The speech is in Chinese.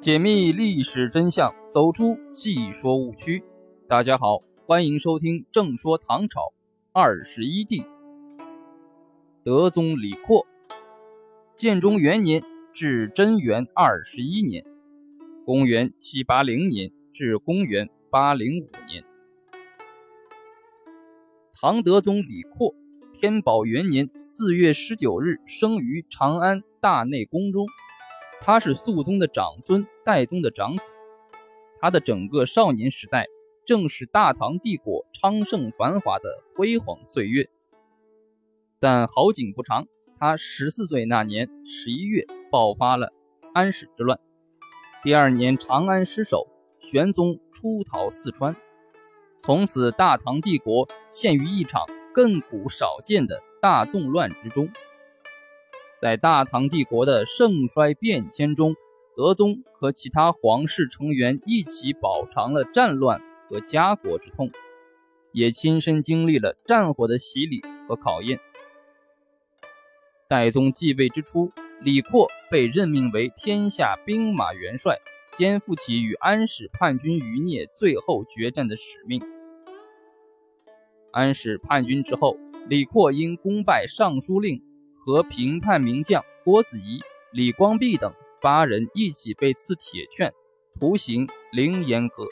解密历史真相，走出戏说误区。大家好，欢迎收听《正说唐朝二十一帝》。德宗李阔，建中元年至贞元二十一年（公元七八零年至公元八零五年）。唐德宗李阔，天宝元年四月十九日生于长安大内宫中。他是肃宗的长孙，代宗的长子。他的整个少年时代，正是大唐帝国昌盛繁华的辉煌岁月。但好景不长，他十四岁那年十一月，爆发了安史之乱。第二年，长安失守，玄宗出逃四川，从此大唐帝国陷于一场亘古少见的大动乱之中。在大唐帝国的盛衰变迁中，德宗和其他皇室成员一起饱尝了战乱和家国之痛，也亲身经历了战火的洗礼和考验。代宗继位之初，李阔被任命为天下兵马元帅，肩负起与安史叛军余孽最后决战的使命。安史叛军之后，李阔因功败尚书令。和平叛名将郭子仪、李光弼等八人一起被赐铁券，徒刑凌烟阁。